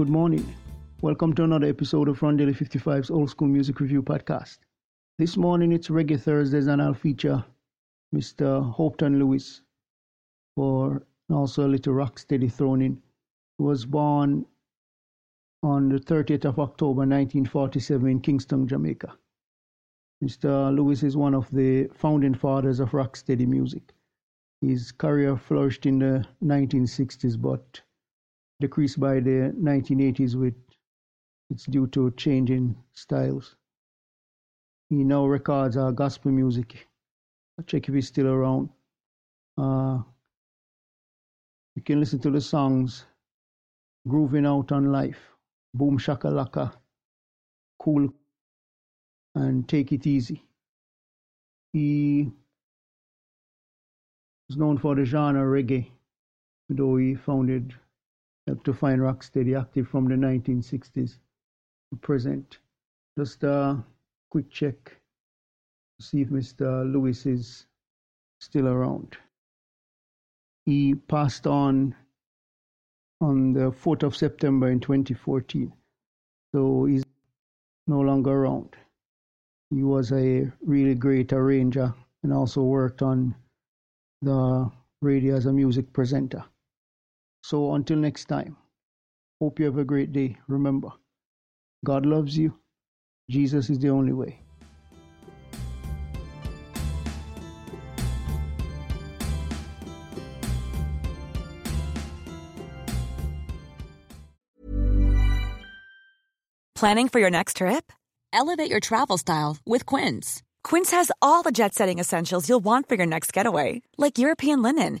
Good morning. Welcome to another episode of Rondelle 55's Old School Music Review Podcast. This morning it's Reggae Thursdays and I'll feature Mr. Hopeton Lewis for also a little rock steady thrown in. He was born on the 30th of October 1947 in Kingston, Jamaica. Mr. Lewis is one of the founding fathers of rocksteady music. His career flourished in the 1960s but decreased by the 1980s with it's due to changing styles. He now records our gospel music. I'll check if he's still around. Uh, you can listen to the songs Grooving Out on Life, Boom Shakalaka, Cool, and Take It Easy. He is known for the genre reggae, though he founded helped to find Rocksteady active from the 1960s to present. Just a quick check to see if Mr. Lewis is still around. He passed on on the 4th of September in 2014, so he's no longer around. He was a really great arranger and also worked on the radio as a music presenter. So until next time, hope you have a great day. Remember, God loves you. Jesus is the only way. Planning for your next trip? Elevate your travel style with Quince. Quince has all the jet setting essentials you'll want for your next getaway, like European linen